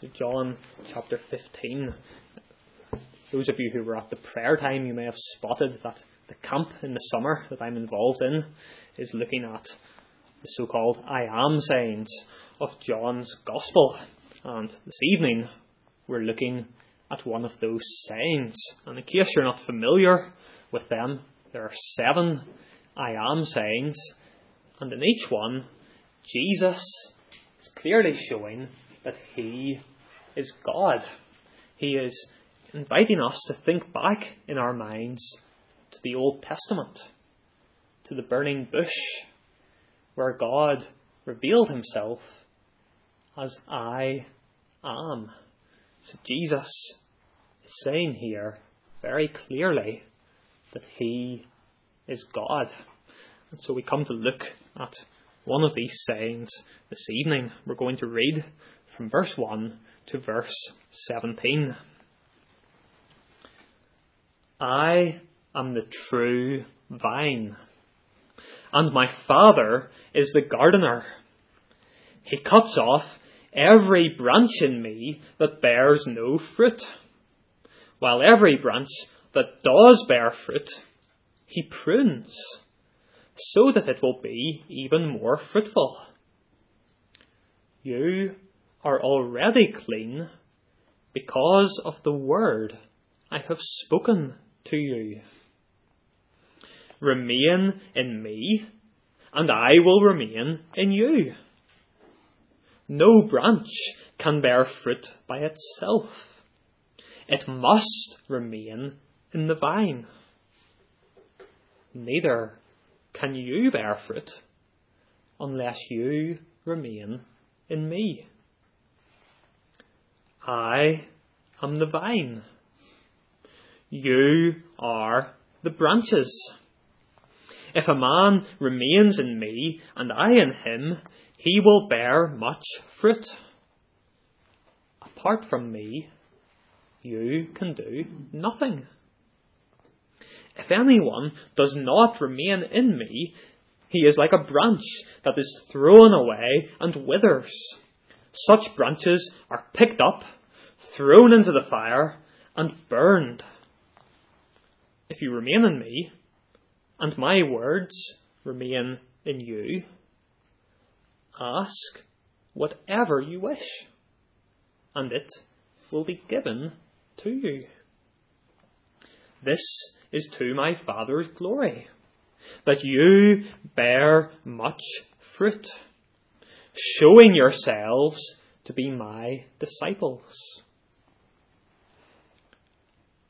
So, John chapter 15. Those of you who were at the prayer time, you may have spotted that the camp in the summer that I'm involved in is looking at the so called I am sayings of John's Gospel. And this evening, we're looking at one of those sayings. And in case you're not familiar with them, there are seven I am sayings, and in each one, Jesus is clearly showing that He is God. He is inviting us to think back in our minds to the Old Testament, to the burning bush, where God revealed Himself as I am. So Jesus is saying here very clearly that He is God. And so we come to look at one of these sayings this evening. We're going to read from verse 1 to verse 17. I am the true vine, and my Father is the gardener. He cuts off every branch in me that bears no fruit, while every branch that does bear fruit, he prunes, so that it will be even more fruitful. You are already clean because of the word I have spoken to you. Remain in me, and I will remain in you. No branch can bear fruit by itself. It must remain in the vine. Neither can you bear fruit unless you remain in me. I am the vine. You are the branches. If a man remains in me and I in him, he will bear much fruit. Apart from me, you can do nothing. If anyone does not remain in me, he is like a branch that is thrown away and withers. Such branches are picked up, thrown into the fire, and burned. If you remain in me, and my words remain in you, ask whatever you wish, and it will be given to you. This is to my Father's glory, that you bear much fruit, showing yourselves to be my disciples.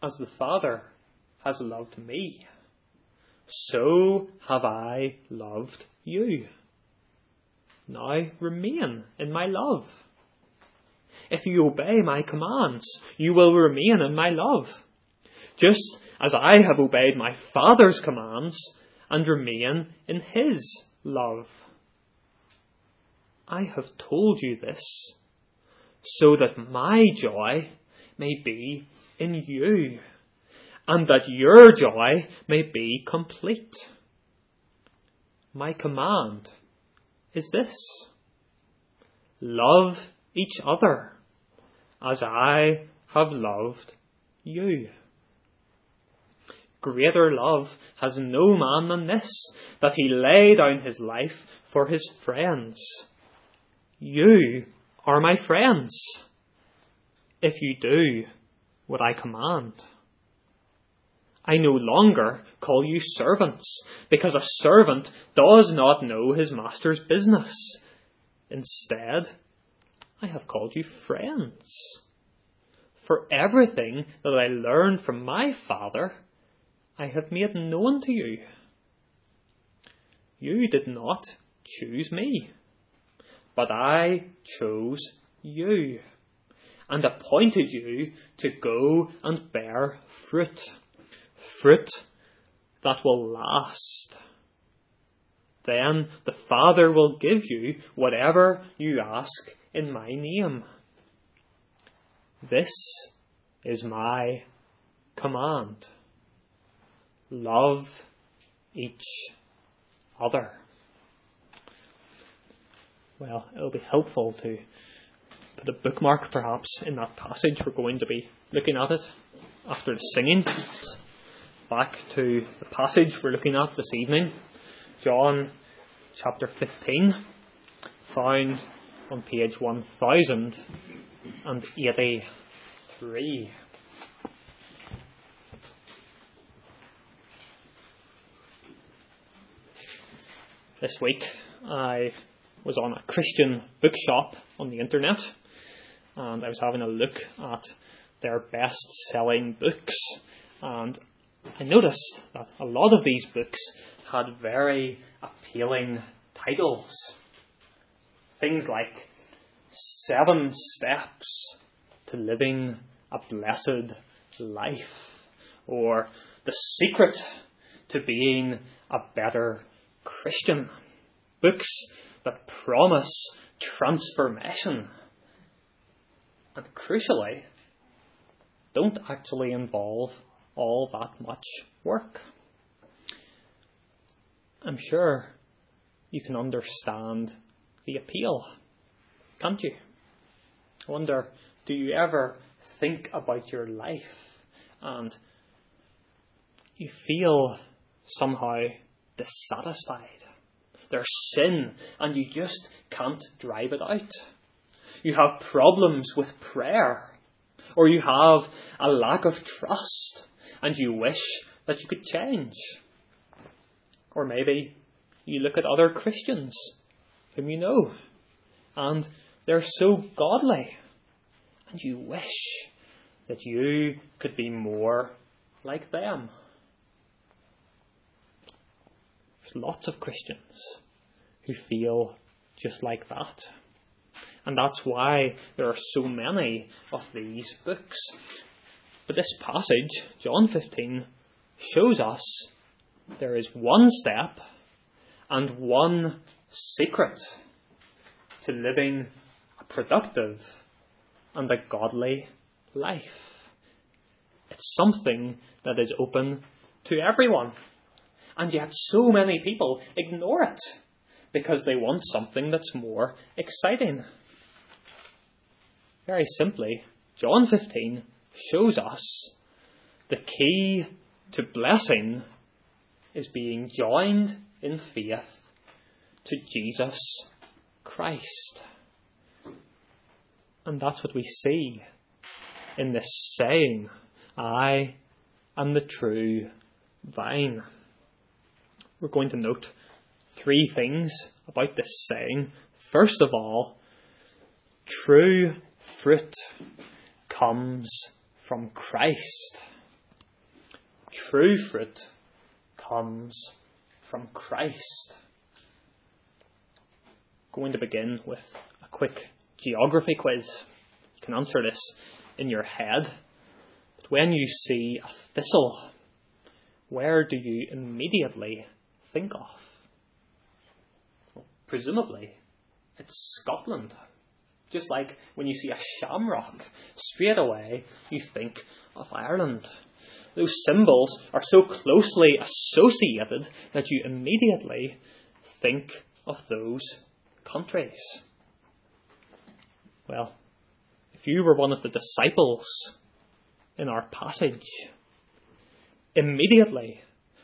As the Father has loved me, so have I loved you. Now remain in my love. If you obey my commands, you will remain in my love, just as I have obeyed my Father's commands and remain in his love. I have told you this so that my joy may be in you and that your joy may be complete. My command is this love each other as I have loved you. Greater love has no man than this, that he lay down his life for his friends. You are my friends, if you do what I command. I no longer call you servants, because a servant does not know his master's business. Instead, I have called you friends. For everything that I learned from my Father, I have made known to you. You did not choose me, but I chose you and appointed you to go and bear fruit. Fruit that will last. Then the Father will give you whatever you ask in my name. This is my command love each other. Well, it'll be helpful to put a bookmark perhaps in that passage. We're going to be looking at it after the singing. Back to the passage we're looking at this evening, John chapter 15, found on page 1083. This week I was on a Christian bookshop on the internet and I was having a look at their best selling books and I noticed that a lot of these books had very appealing titles. Things like Seven Steps to Living a Blessed Life or The Secret to Being a Better Christian. Books that promise transformation and crucially don't actually involve all that much work. I'm sure you can understand the appeal, can't you? I wonder, do you ever think about your life and you feel somehow dissatisfied? There's sin and you just can't drive it out. You have problems with prayer or you have a lack of trust and you wish that you could change. Or maybe you look at other Christians whom you know and they're so godly and you wish that you could be more like them. There's lots of Christians who feel just like that. And that's why there are so many of these books. But this passage, John 15, shows us there is one step and one secret to living a productive and a godly life. It's something that is open to everyone. And yet, so many people ignore it because they want something that's more exciting. Very simply, John 15 shows us the key to blessing is being joined in faith to Jesus Christ. And that's what we see in this saying, I am the true vine. We're going to note three things about this saying. First of all, true fruit comes from Christ. True fruit comes from Christ. Going to begin with a quick geography quiz. You can answer this in your head. But when you see a thistle, where do you immediately think of? Well, presumably, it's Scotland. Just like when you see a shamrock, straight away you think of Ireland. Those symbols are so closely associated that you immediately think of those countries. Well, if you were one of the disciples in our passage, immediately,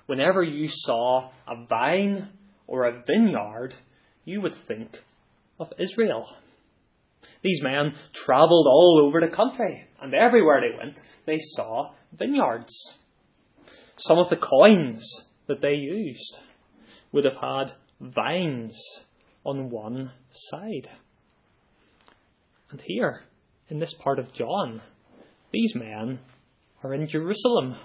whenever you saw a vine or a vineyard, you would think of Israel. These men travelled all over the country, and everywhere they went, they saw vineyards. Some of the coins that they used would have had vines on one side. And here, in this part of John, these men are in Jerusalem.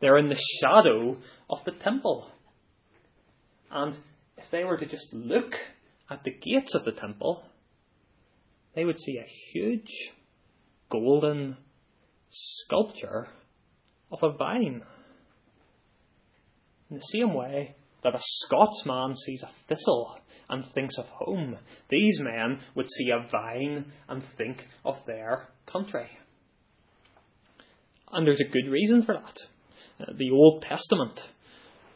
They're in the shadow of the temple. And if they were to just look at the gates of the temple, they would see a huge golden sculpture of a vine. In the same way that a Scotsman sees a thistle and thinks of home, these men would see a vine and think of their country. And there's a good reason for that. Uh, the Old Testament,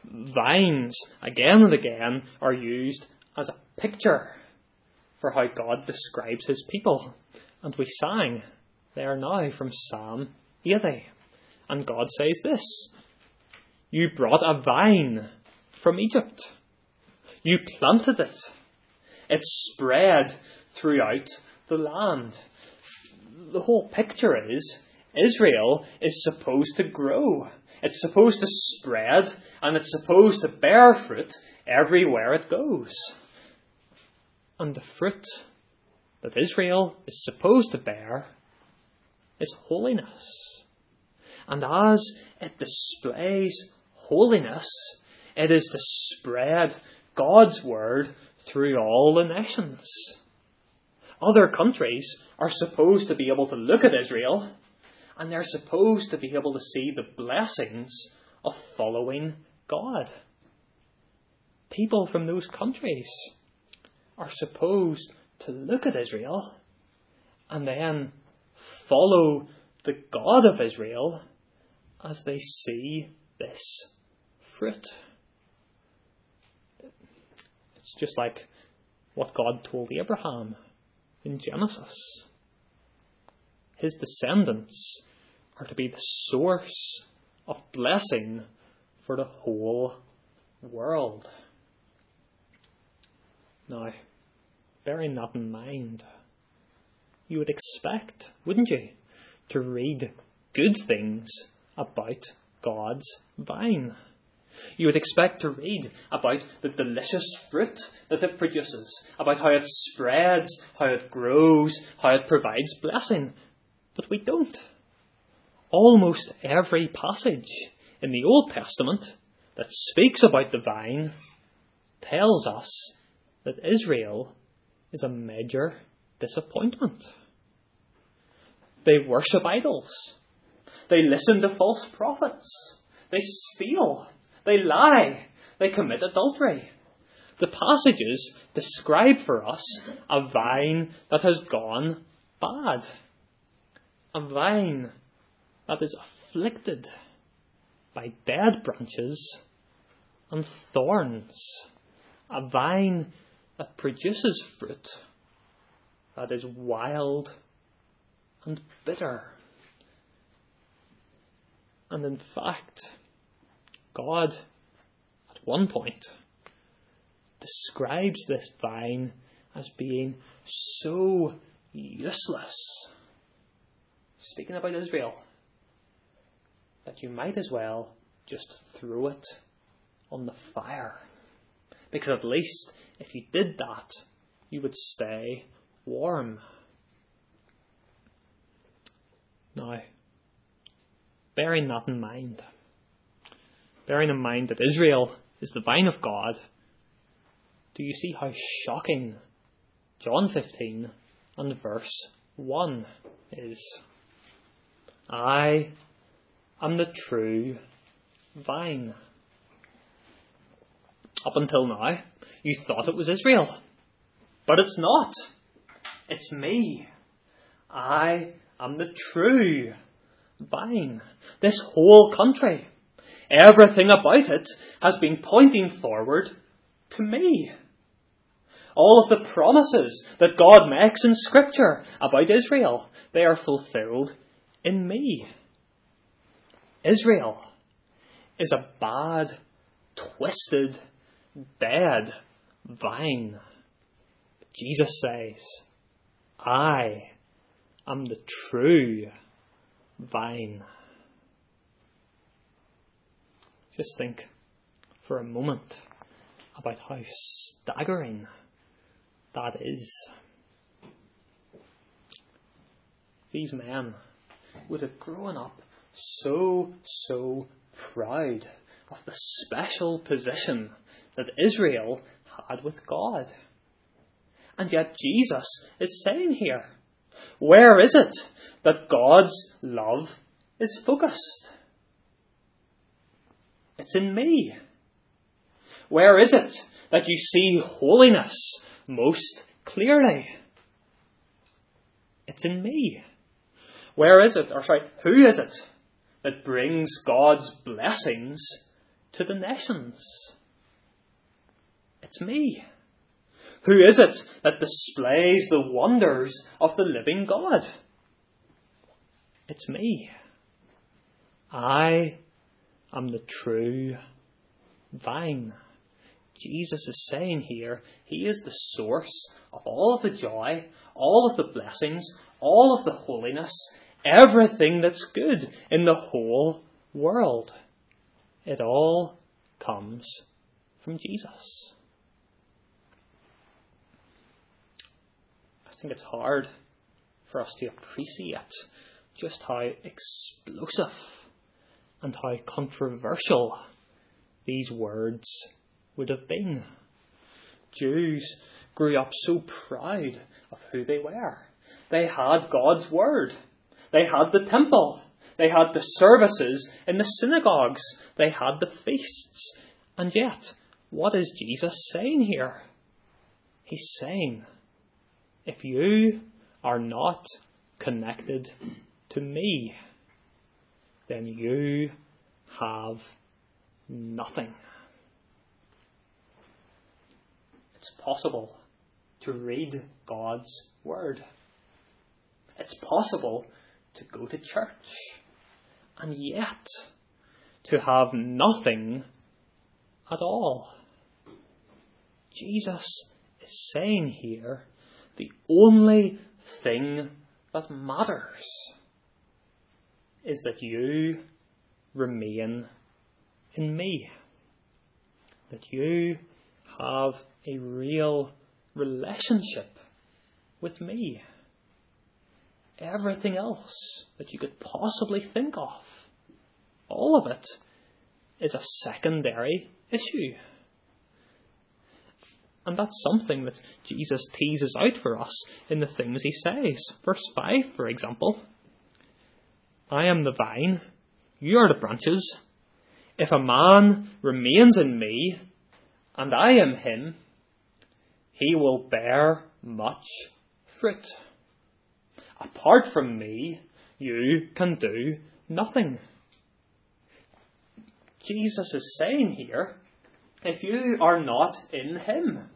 vines again and again are used as a picture for how God describes his people. And we sang there now from Psalm 80. And God says this You brought a vine from Egypt, you planted it, it spread throughout the land. The whole picture is Israel is supposed to grow. It's supposed to spread and it's supposed to bear fruit everywhere it goes. And the fruit that Israel is supposed to bear is holiness. And as it displays holiness, it is to spread God's word through all the nations. Other countries are supposed to be able to look at Israel and they're supposed to be able to see the blessings of following God. People from those countries are supposed to look at Israel and then follow the God of Israel as they see this fruit. It's just like what God told Abraham in Genesis. His descendants are to be the source of blessing for the whole world. Now, bearing that in mind, you would expect, wouldn't you, to read good things about God's vine. You would expect to read about the delicious fruit that it produces, about how it spreads, how it grows, how it provides blessing. But we don't. Almost every passage in the Old Testament that speaks about the vine tells us that Israel is a major disappointment. They worship idols. They listen to false prophets. They steal. They lie. They commit adultery. The passages describe for us a vine that has gone bad. A vine that is afflicted by dead branches and thorns. A vine that produces fruit that is wild and bitter. And in fact, God, at one point, describes this vine as being so useless. Speaking about Israel, that you might as well just throw it on the fire. Because at least if you did that, you would stay warm. Now, bearing that in mind, bearing in mind that Israel is the vine of God, do you see how shocking John 15 and verse 1 is? I am the true vine. Up until now, you thought it was Israel. But it's not. It's me. I am the true vine. This whole country, everything about it has been pointing forward to me. All of the promises that God makes in Scripture about Israel, they are fulfilled in me. Israel is a bad, twisted, dead vine. Jesus says, I am the true vine. Just think for a moment about how staggering that is. These men would have grown up so, so proud of the special position that Israel had with God. And yet Jesus is saying here, where is it that God's love is focused? It's in me. Where is it that you see holiness most clearly? It's in me. Where is it, or sorry, who is it that brings God's blessings to the nations? It's me. Who is it that displays the wonders of the living God? It's me. I am the true vine. Jesus is saying here, He is the source of all of the joy, all of the blessings, all of the holiness, everything that's good in the whole world. It all comes from Jesus. I think it's hard for us to appreciate just how explosive and how controversial these words would have been. Jews grew up so proud of who they were. They had God's Word. They had the temple. They had the services in the synagogues. They had the feasts. And yet, what is Jesus saying here? He's saying, if you are not connected to me, then you have nothing. It's possible to read God's Word. It's possible to go to church and yet to have nothing at all. Jesus is saying here the only thing that matters is that you remain in me. That you have a real relationship with me. Everything else that you could possibly think of, all of it, is a secondary issue. And that's something that Jesus teases out for us in the things he says. Verse 5, for example I am the vine, you are the branches. If a man remains in me, and I am him, he will bear much fruit. Apart from me, you can do nothing. Jesus is saying here if you are not in Him,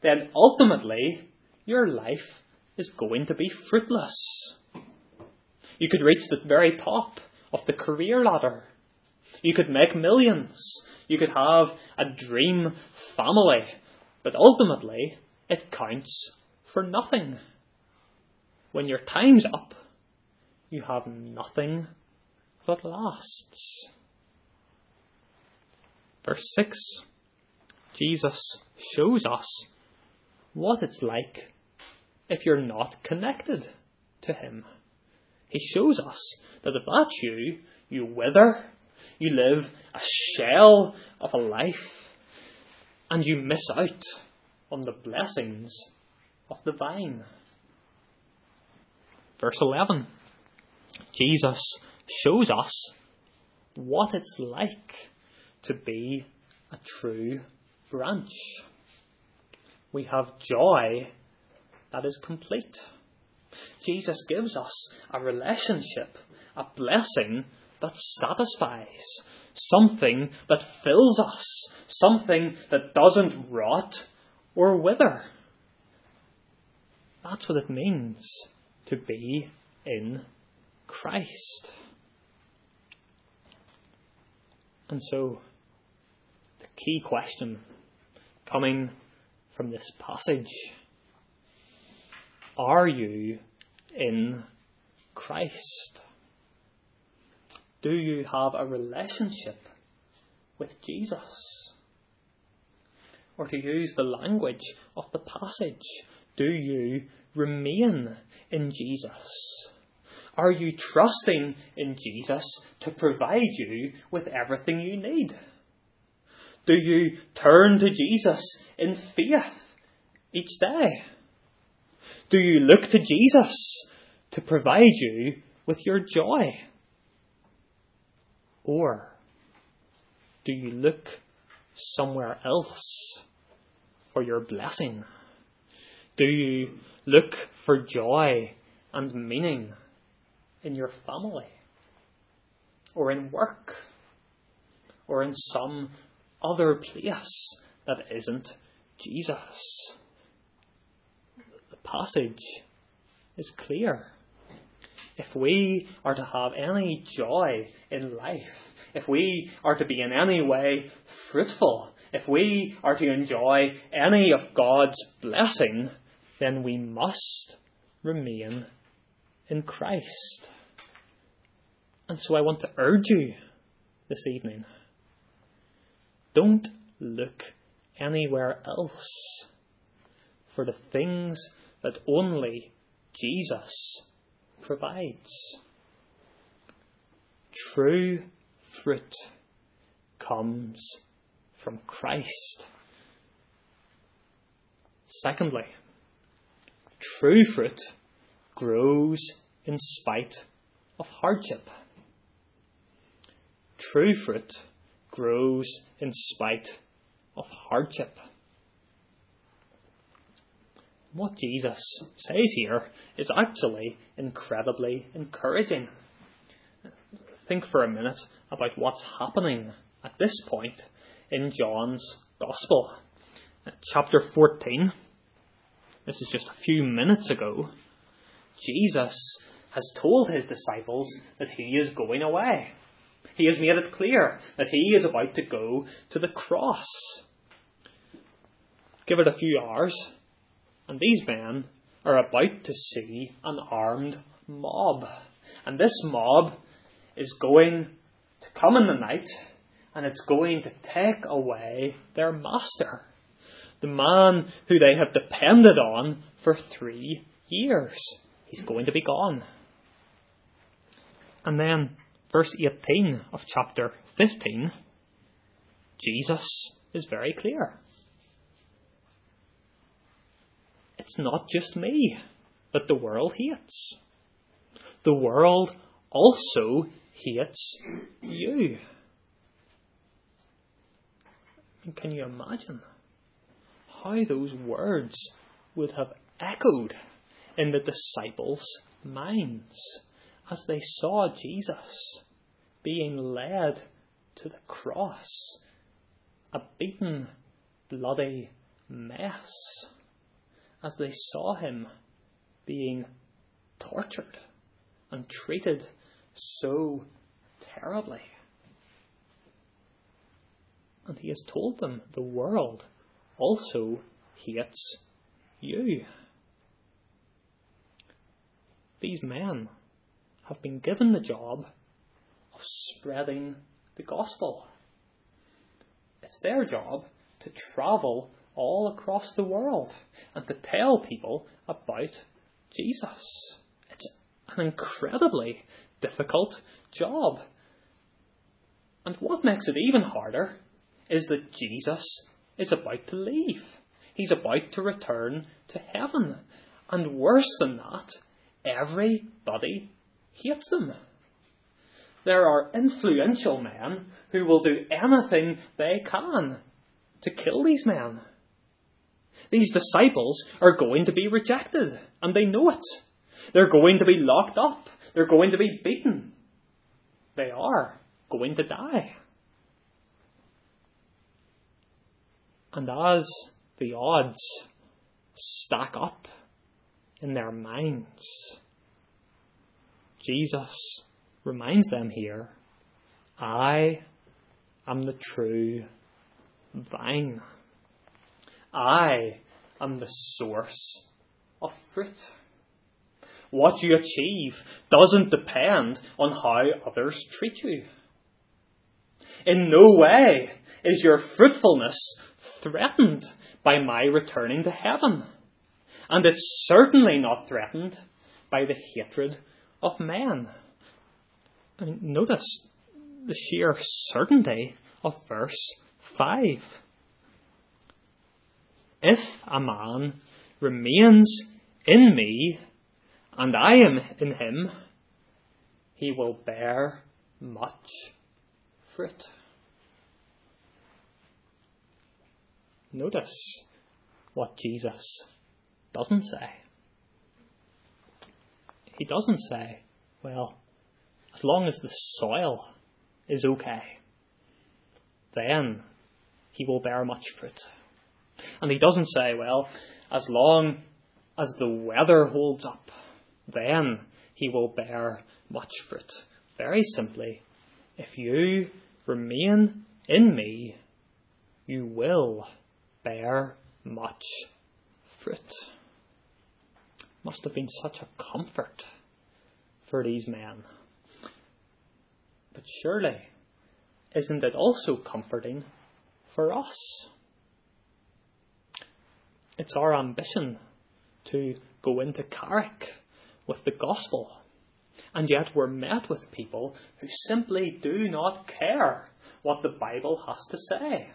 then ultimately your life is going to be fruitless. You could reach the very top of the career ladder. You could make millions. You could have a dream family. But ultimately, it counts for nothing. When your time's up, you have nothing that lasts. Verse 6 Jesus shows us what it's like if you're not connected to Him. He shows us that if that's you, you wither, you live a shell of a life, and you miss out on the blessings of the vine. Verse 11 Jesus shows us what it's like to be a true branch. We have joy that is complete. Jesus gives us a relationship, a blessing that satisfies, something that fills us, something that doesn't rot or wither. That's what it means to be in Christ. And so, the key question coming from this passage are you in Christ? Do you have a relationship with Jesus? Or to use the language of the passage, do you remain in Jesus? Are you trusting in Jesus to provide you with everything you need? Do you turn to Jesus in faith each day? Do you look to Jesus to provide you with your joy? Or do you look somewhere else for your blessing? Do you look for joy and meaning in your family? Or in work? Or in some other place that isn't Jesus? The passage is clear. If we are to have any joy in life, if we are to be in any way fruitful, if we are to enjoy any of God's blessing, then we must remain in Christ. And so I want to urge you this evening don't look anywhere else for the things that only Jesus provides. True fruit comes from Christ. Secondly, true fruit grows in spite of hardship. True fruit grows in spite of hardship. What Jesus says here is actually incredibly encouraging. Think for a minute about what's happening at this point in John's Gospel. Chapter 14, this is just a few minutes ago, Jesus has told his disciples that he is going away. He has made it clear that he is about to go to the cross. Give it a few hours, and these men are about to see an armed mob. And this mob is going to come in the night and it's going to take away their master, the man who they have depended on for three years. He's going to be gone. And then, verse 18 of chapter 15, Jesus is very clear. It's not just me that the world hates. The world also hates you. And can you imagine how those words would have echoed in the disciples' minds as they saw Jesus being led to the cross, a beaten, bloody mess, as they saw him being tortured and treated so terribly. And he has told them the world also hates you. These men have been given the job of spreading the gospel. It's their job to travel all across the world and to tell people about Jesus. It's an incredibly difficult job. And what makes it even harder is that Jesus is about to leave. He's about to return to heaven. And worse than that, everybody hates them. There are influential men who will do anything they can to kill these men. These disciples are going to be rejected, and they know it. They're going to be locked up. They're going to be beaten. They are going to die. And as the odds stack up in their minds, Jesus reminds them here I am the true vine. I am the source of fruit. What you achieve doesn't depend on how others treat you. In no way is your fruitfulness threatened by my returning to heaven. And it's certainly not threatened by the hatred of men. I mean, notice the sheer certainty of verse 5. If a man remains in me and I am in him, he will bear much fruit. Notice what Jesus doesn't say. He doesn't say, well, as long as the soil is okay, then he will bear much fruit. And he doesn't say, well, as long as the weather holds up, then he will bear much fruit. Very simply, if you remain in me, you will bear much fruit. Must have been such a comfort for these men. But surely, isn't it also comforting for us? It's our ambition to go into Carrick with the gospel. And yet we're met with people who simply do not care what the Bible has to say.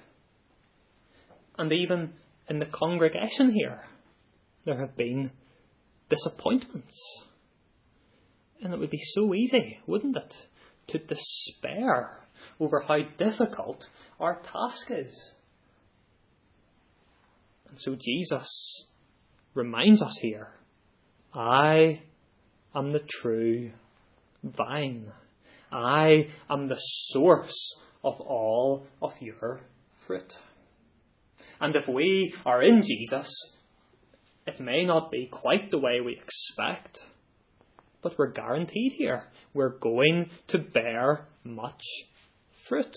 And even in the congregation here, there have been disappointments. And it would be so easy, wouldn't it, to despair over how difficult our task is. And so Jesus reminds us here I am the true vine. I am the source of all of your fruit. And if we are in Jesus, it may not be quite the way we expect, but we're guaranteed here we're going to bear much fruit.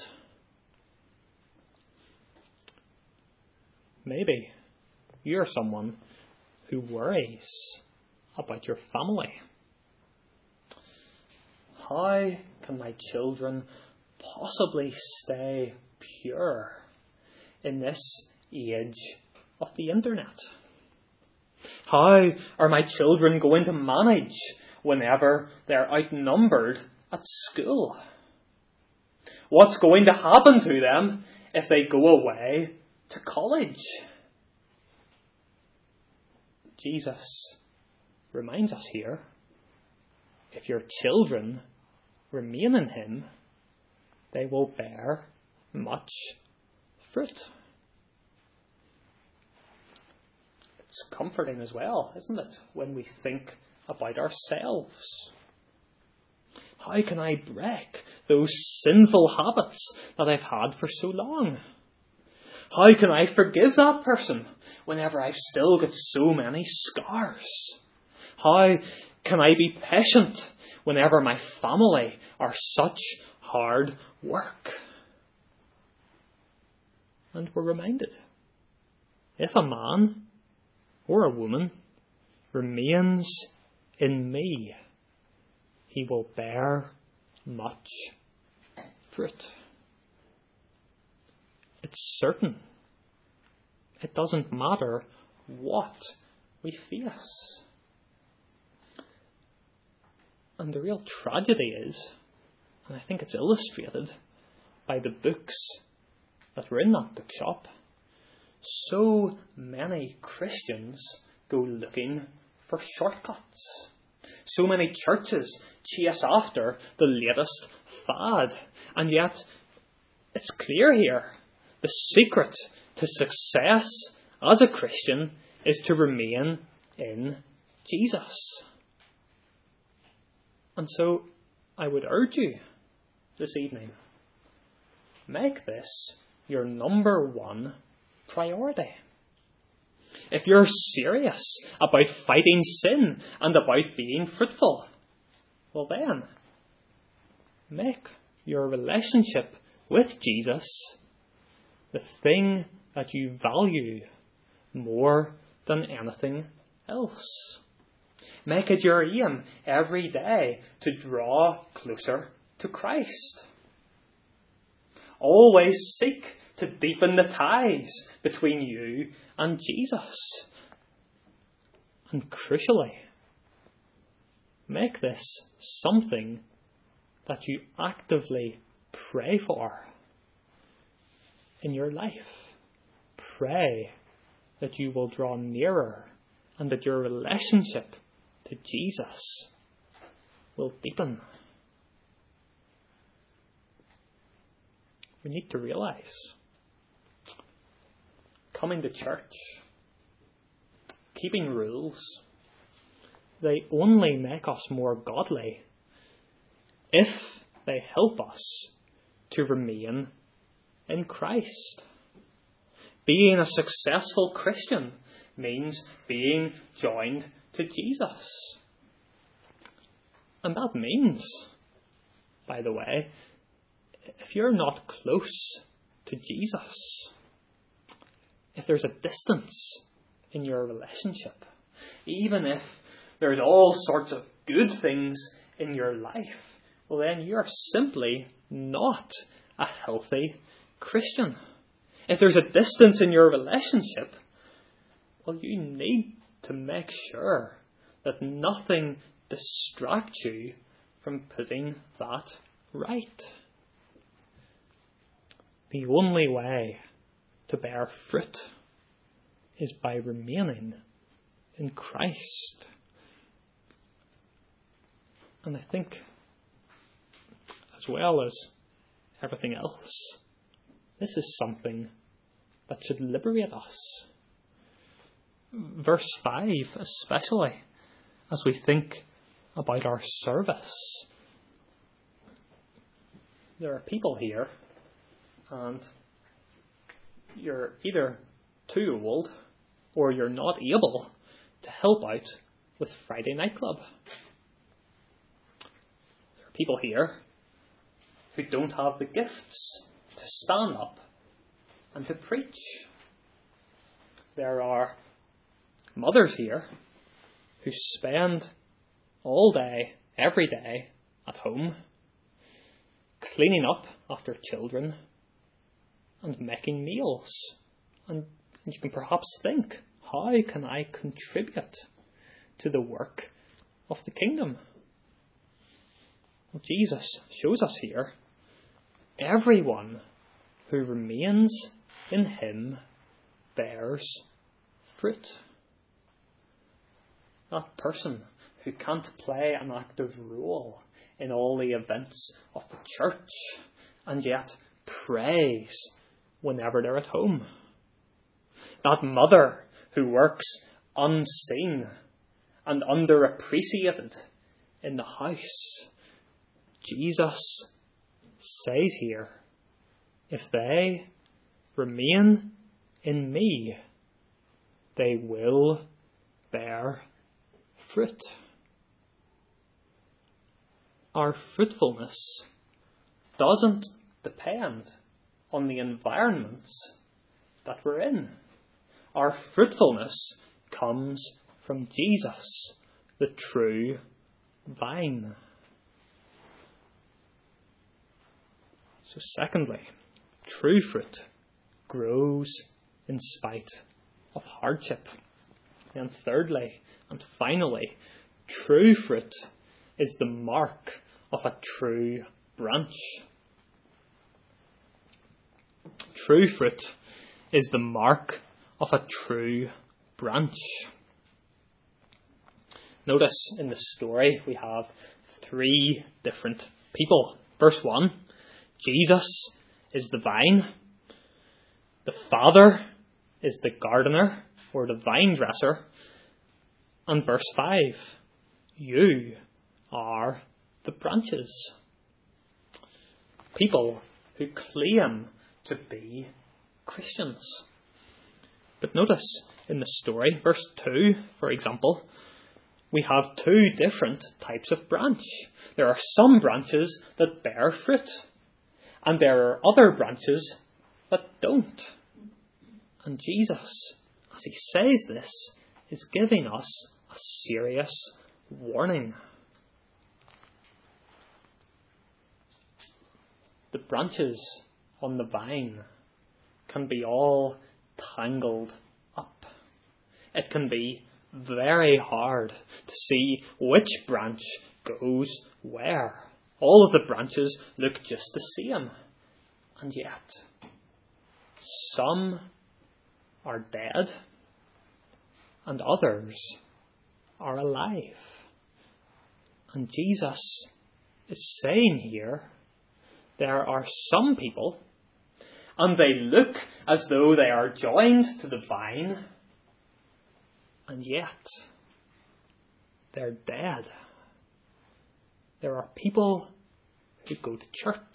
Maybe you're someone who worries about your family. How can my children possibly stay pure in this age of the internet? How are my children going to manage whenever they're outnumbered at school? What's going to happen to them if they go away to college? Jesus reminds us here if your children remain in Him, they will bear much fruit. It's comforting as well, isn't it, when we think about ourselves? How can I break those sinful habits that I've had for so long? How can I forgive that person whenever I've still got so many scars? How can I be patient whenever my family are such hard work? And we're reminded if a man or a woman remains in me, he will bear much fruit. It's certain. It doesn't matter what we face. And the real tragedy is, and I think it's illustrated by the books that were in that bookshop, so many Christians go looking for shortcuts. So many churches chase after the latest fad. And yet, it's clear here the secret to success as a Christian is to remain in Jesus. And so I would urge you this evening make this your number one priority. If you're serious about fighting sin and about being fruitful, well then, make your relationship with Jesus the thing that you value more than anything else. Make it your aim every day to draw closer to Christ. Always seek to deepen the ties between you and Jesus. And crucially, make this something that you actively pray for in your life. Pray that you will draw nearer and that your relationship to Jesus will deepen. We need to realize coming to church, keeping rules, they only make us more godly if they help us to remain in Christ. Being a successful Christian means being joined to Jesus. And that means, by the way, if you're not close to Jesus, if there's a distance in your relationship, even if there's all sorts of good things in your life, well, then you're simply not a healthy Christian. If there's a distance in your relationship, well, you need to make sure that nothing distracts you from putting that right. The only way to bear fruit is by remaining in Christ. And I think, as well as everything else, this is something that should liberate us. Verse 5, especially, as we think about our service. There are people here, and you're either too old or you're not able to help out with Friday Night Club. There are people here who don't have the gifts to stand up and to preach. There are mothers here who spend all day, every day at home, cleaning up after children and making meals. And you can perhaps think, how can I contribute to the work of the kingdom? Well, Jesus shows us here everyone who remains in him bears fruit. That person who can't play an active role in all the events of the church and yet prays whenever they're at home. That mother who works unseen and underappreciated in the house. Jesus says here, if they remain in me, they will bear fruit. Our fruitfulness doesn't depend on the environments that we're in. Our fruitfulness comes from Jesus, the true vine. So, secondly, true fruit grows in spite of hardship. And thirdly, and finally, true fruit is the mark of a true branch. True fruit is the mark of a true branch. Notice in the story we have three different people. Verse 1 Jesus is the vine, the Father is the gardener or the vine dresser, and verse 5 You are the branches. People who claim to be Christians. But notice in the story, verse 2, for example, we have two different types of branch. There are some branches that bear fruit, and there are other branches that don't. And Jesus, as he says this, is giving us a serious warning. The branches on the vine can be all tangled up. It can be very hard to see which branch goes where. All of the branches look just the same. And yet, some are dead and others are alive. And Jesus is saying here there are some people, and they look as though they are joined to the vine, and yet they're dead. There are people who go to church,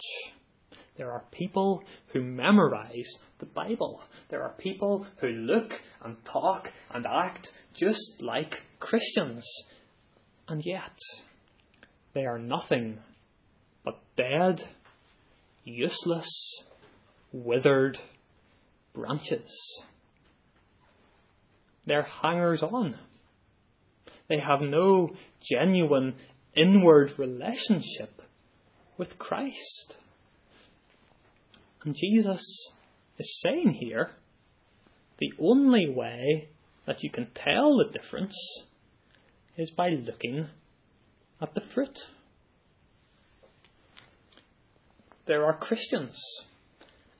There are people who memorize the Bible. There are people who look and talk and act just like Christians. And yet, they are nothing but dead, useless, withered branches. They're hangers on. They have no genuine inward relationship with Christ. And Jesus is saying here the only way that you can tell the difference is by looking at the fruit. There are Christians,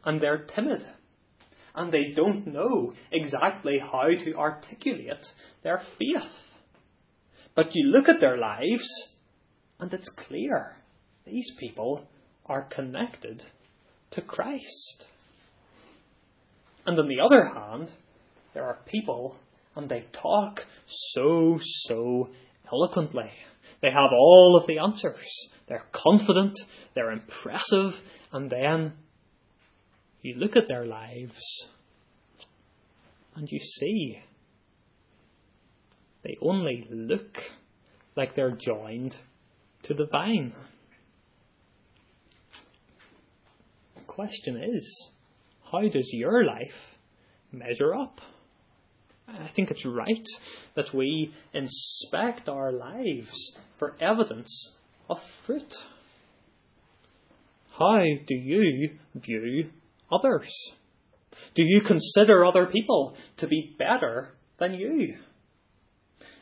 and they're timid, and they don't know exactly how to articulate their faith. But you look at their lives, and it's clear these people are connected to Christ. And on the other hand, there are people and they talk so, so eloquently. They have all of the answers. They're confident, they're impressive, and then you look at their lives and you see they only look like they're joined to the vine. The question is, how does your life measure up? I think it's right that we inspect our lives for evidence of fruit. How do you view others? Do you consider other people to be better than you?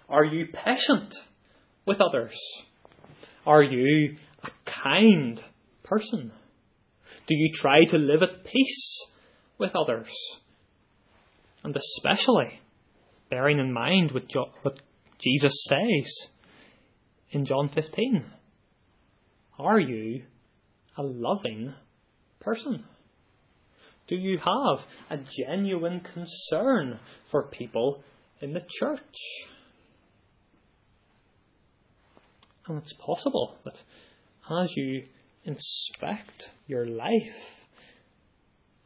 Are you patient with others? Are you a kind person? Do you try to live at peace with others? And especially bearing in mind what, jo- what Jesus says in John 15. Are you a loving person? Do you have a genuine concern for people in the church? And it's possible that as you inspect your life,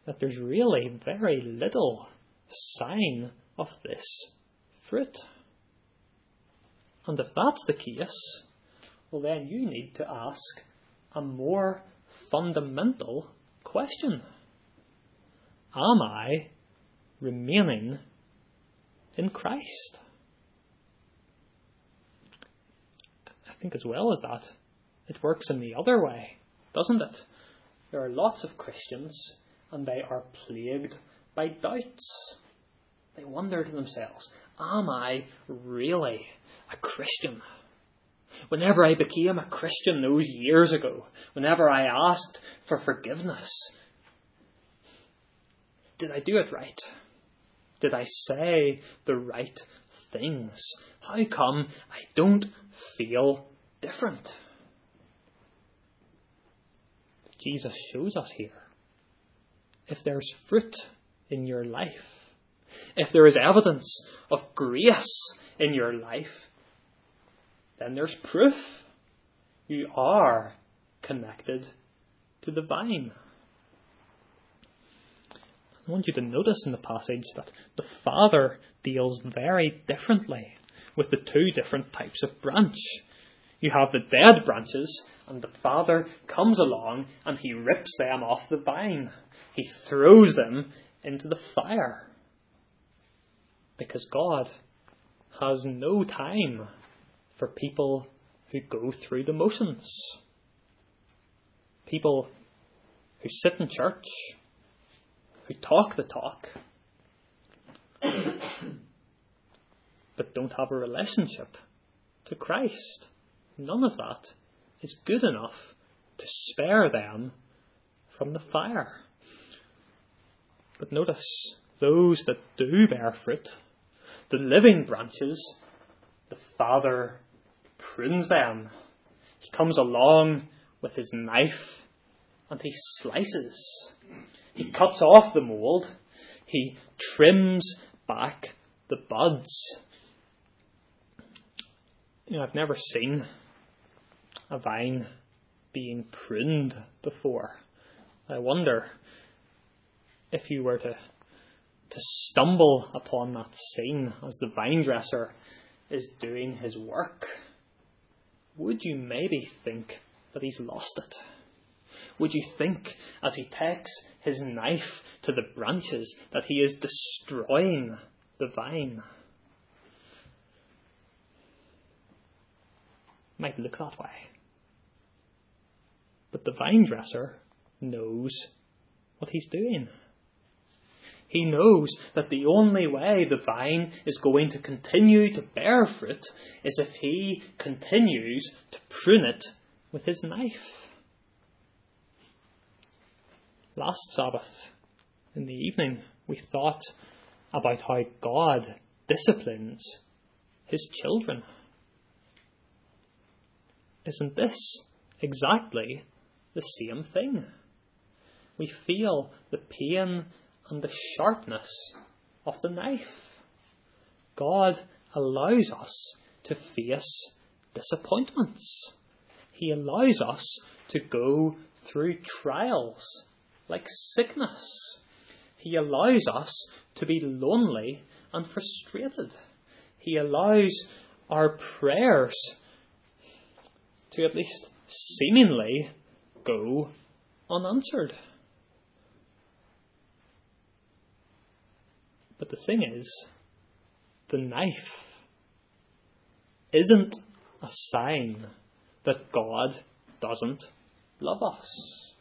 that there's really very little sign of this fruit. And if that's the case, well, then you need to ask a more fundamental question Am I remaining in Christ? I think, as well as that, it works in the other way, doesn't it? There are lots of Christians, and they are plagued by doubts. They wonder to themselves, Am I really a Christian? Whenever I became a Christian those years ago, whenever I asked for forgiveness, did I do it right? Did I say the right things? How come I don't feel different? Jesus shows us here. If there's fruit in your life, if there is evidence of grace in your life, then there's proof you are connected to the vine. I want you to notice in the passage that the Father deals very differently with the two different types of branch. You have the dead branches, and the Father comes along and he rips them off the vine. He throws them into the fire. Because God has no time for people who go through the motions. People who sit in church, who talk the talk, but don't have a relationship to Christ. None of that is good enough to spare them from the fire. But notice, those that do bear fruit, the living branches, the Father prunes them. He comes along with his knife and he slices. He cuts off the mould. He trims back the buds. You know, I've never seen a vine being pruned before. I wonder if you were to, to stumble upon that scene as the vine dresser is doing his work, would you maybe think that he's lost it? Would you think, as he takes his knife to the branches, that he is destroying the vine? Might look that way. But the vine dresser knows what he's doing. He knows that the only way the vine is going to continue to bear fruit is if he continues to prune it with his knife. Last Sabbath, in the evening, we thought about how God disciplines his children. Isn't this exactly the same thing? We feel the pain and the sharpness of the knife. God allows us to face disappointments. He allows us to go through trials like sickness. He allows us to be lonely and frustrated. He allows our prayers to at least seemingly go unanswered. But the thing is, the knife isn't a sign that God doesn't love us.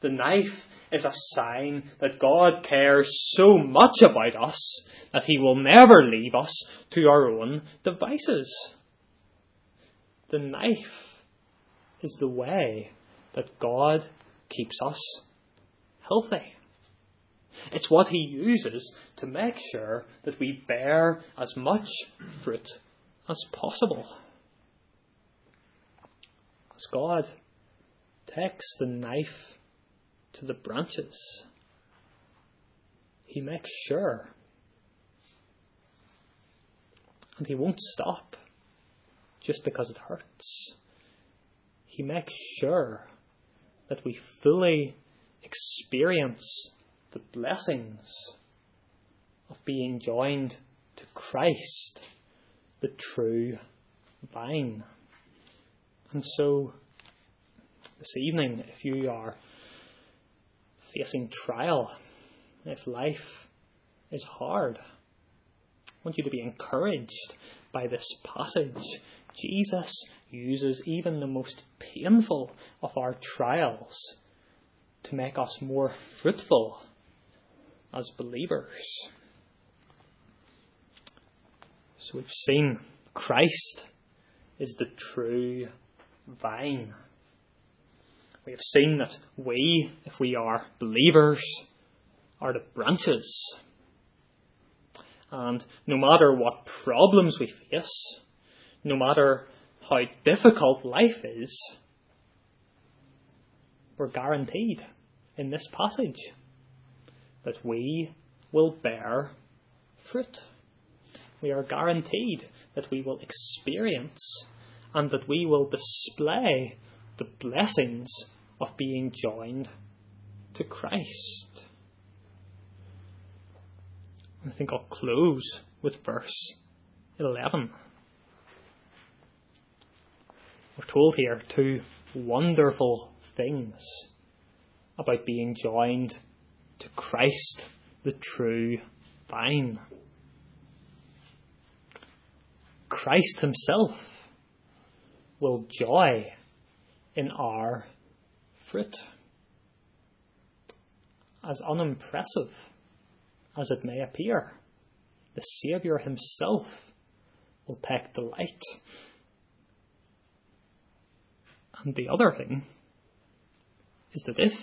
The knife is a sign that God cares so much about us that He will never leave us to our own devices. The knife is the way that God keeps us healthy. It's what He uses to make sure that we bear as much fruit as possible. As God takes the knife to the branches, He makes sure. And He won't stop just because it hurts. He makes sure that we fully experience the blessings of being joined to Christ, the true vine. And so, this evening, if you are facing trial, if life is hard, I want you to be encouraged by this passage. Jesus uses even the most painful of our trials to make us more fruitful as believers. So we've seen Christ is the true vine. We have seen that we, if we are believers, are the branches. And no matter what problems we face, no matter how difficult life is, we're guaranteed in this passage that we will bear fruit. We are guaranteed that we will experience and that we will display the blessings of being joined to Christ. I think I'll close with verse 11. We're told here two wonderful things about being joined to Christ, the true vine. Christ Himself will joy in our fruit. As unimpressive as it may appear, the Saviour Himself will take delight. And the other thing is that if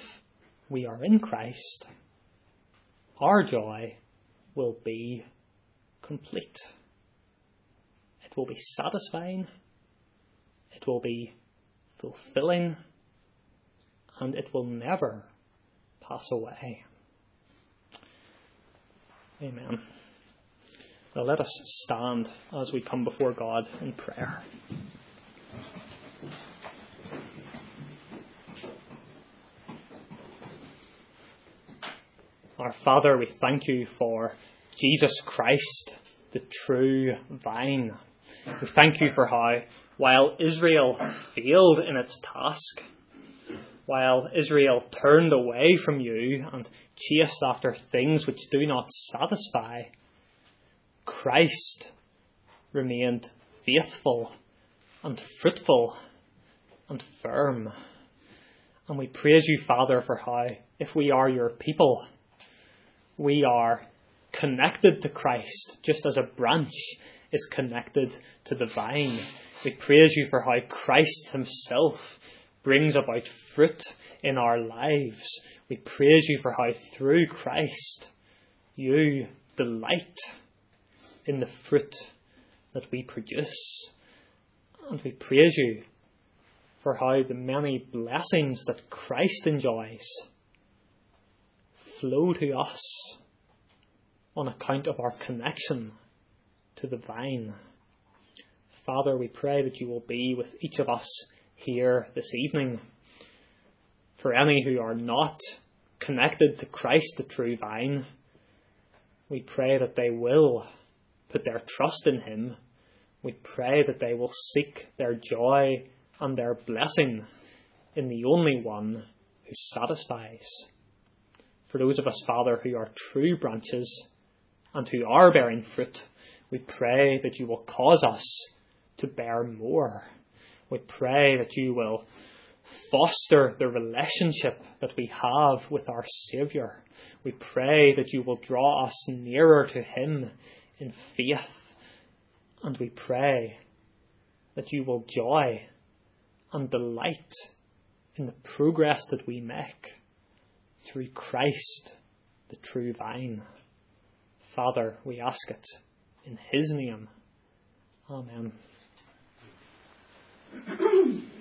we are in Christ, our joy will be complete. It will be satisfying, it will be fulfilling, and it will never pass away. Amen. Now let us stand as we come before God in prayer. Our Father, we thank you for Jesus Christ, the true vine. We thank you for how, while Israel failed in its task, while Israel turned away from you and chased after things which do not satisfy, Christ remained faithful and fruitful and firm. And we praise you, Father, for how, if we are your people, we are connected to Christ, just as a branch is connected to the vine. We praise you for how Christ Himself brings about fruit in our lives. We praise you for how through Christ you delight in the fruit that we produce. And we praise you for how the many blessings that Christ enjoys flow to us on account of our connection to the vine. Father, we pray that you will be with each of us here this evening. For any who are not connected to Christ, the true vine, we pray that they will put their trust in Him. We pray that they will seek their joy and their blessing in the only one who satisfies. For those of us, Father, who are true branches and who are bearing fruit, we pray that you will cause us to bear more. We pray that you will foster the relationship that we have with our Saviour. We pray that you will draw us nearer to Him in faith. And we pray that you will joy and delight in the progress that we make through Christ, the true vine. Father, we ask it in his name. Amen.